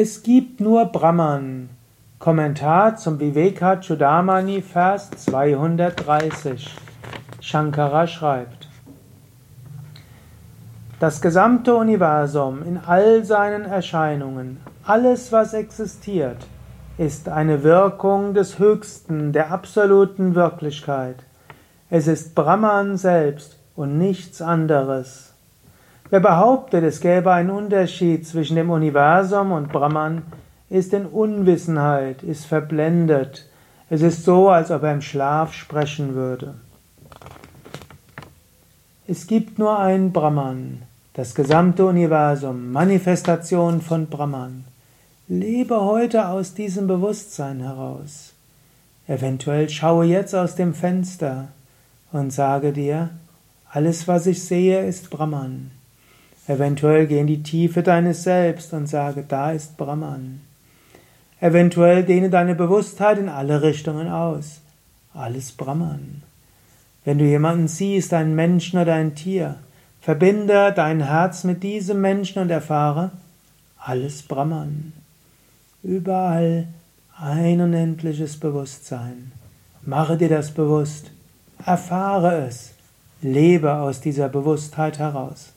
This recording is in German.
Es gibt nur Brahman. Kommentar zum Viveka Chudamani, Vers 230. Shankara schreibt: Das gesamte Universum in all seinen Erscheinungen, alles was existiert, ist eine Wirkung des Höchsten, der absoluten Wirklichkeit. Es ist Brahman selbst und nichts anderes. Wer behauptet, es gäbe einen Unterschied zwischen dem Universum und Brahman, ist in Unwissenheit, ist verblendet. Es ist so, als ob er im Schlaf sprechen würde. Es gibt nur ein Brahman, das gesamte Universum, Manifestation von Brahman. Lebe heute aus diesem Bewusstsein heraus. Eventuell schaue jetzt aus dem Fenster und sage dir, alles was ich sehe ist Brahman. Eventuell geh in die Tiefe deines Selbst und sage, da ist Brahman. Eventuell dehne deine Bewusstheit in alle Richtungen aus. Alles Brahman. Wenn du jemanden siehst, einen Menschen oder ein Tier, verbinde dein Herz mit diesem Menschen und erfahre, alles Brahman. Überall ein unendliches Bewusstsein. Mache dir das bewusst. Erfahre es. Lebe aus dieser Bewusstheit heraus.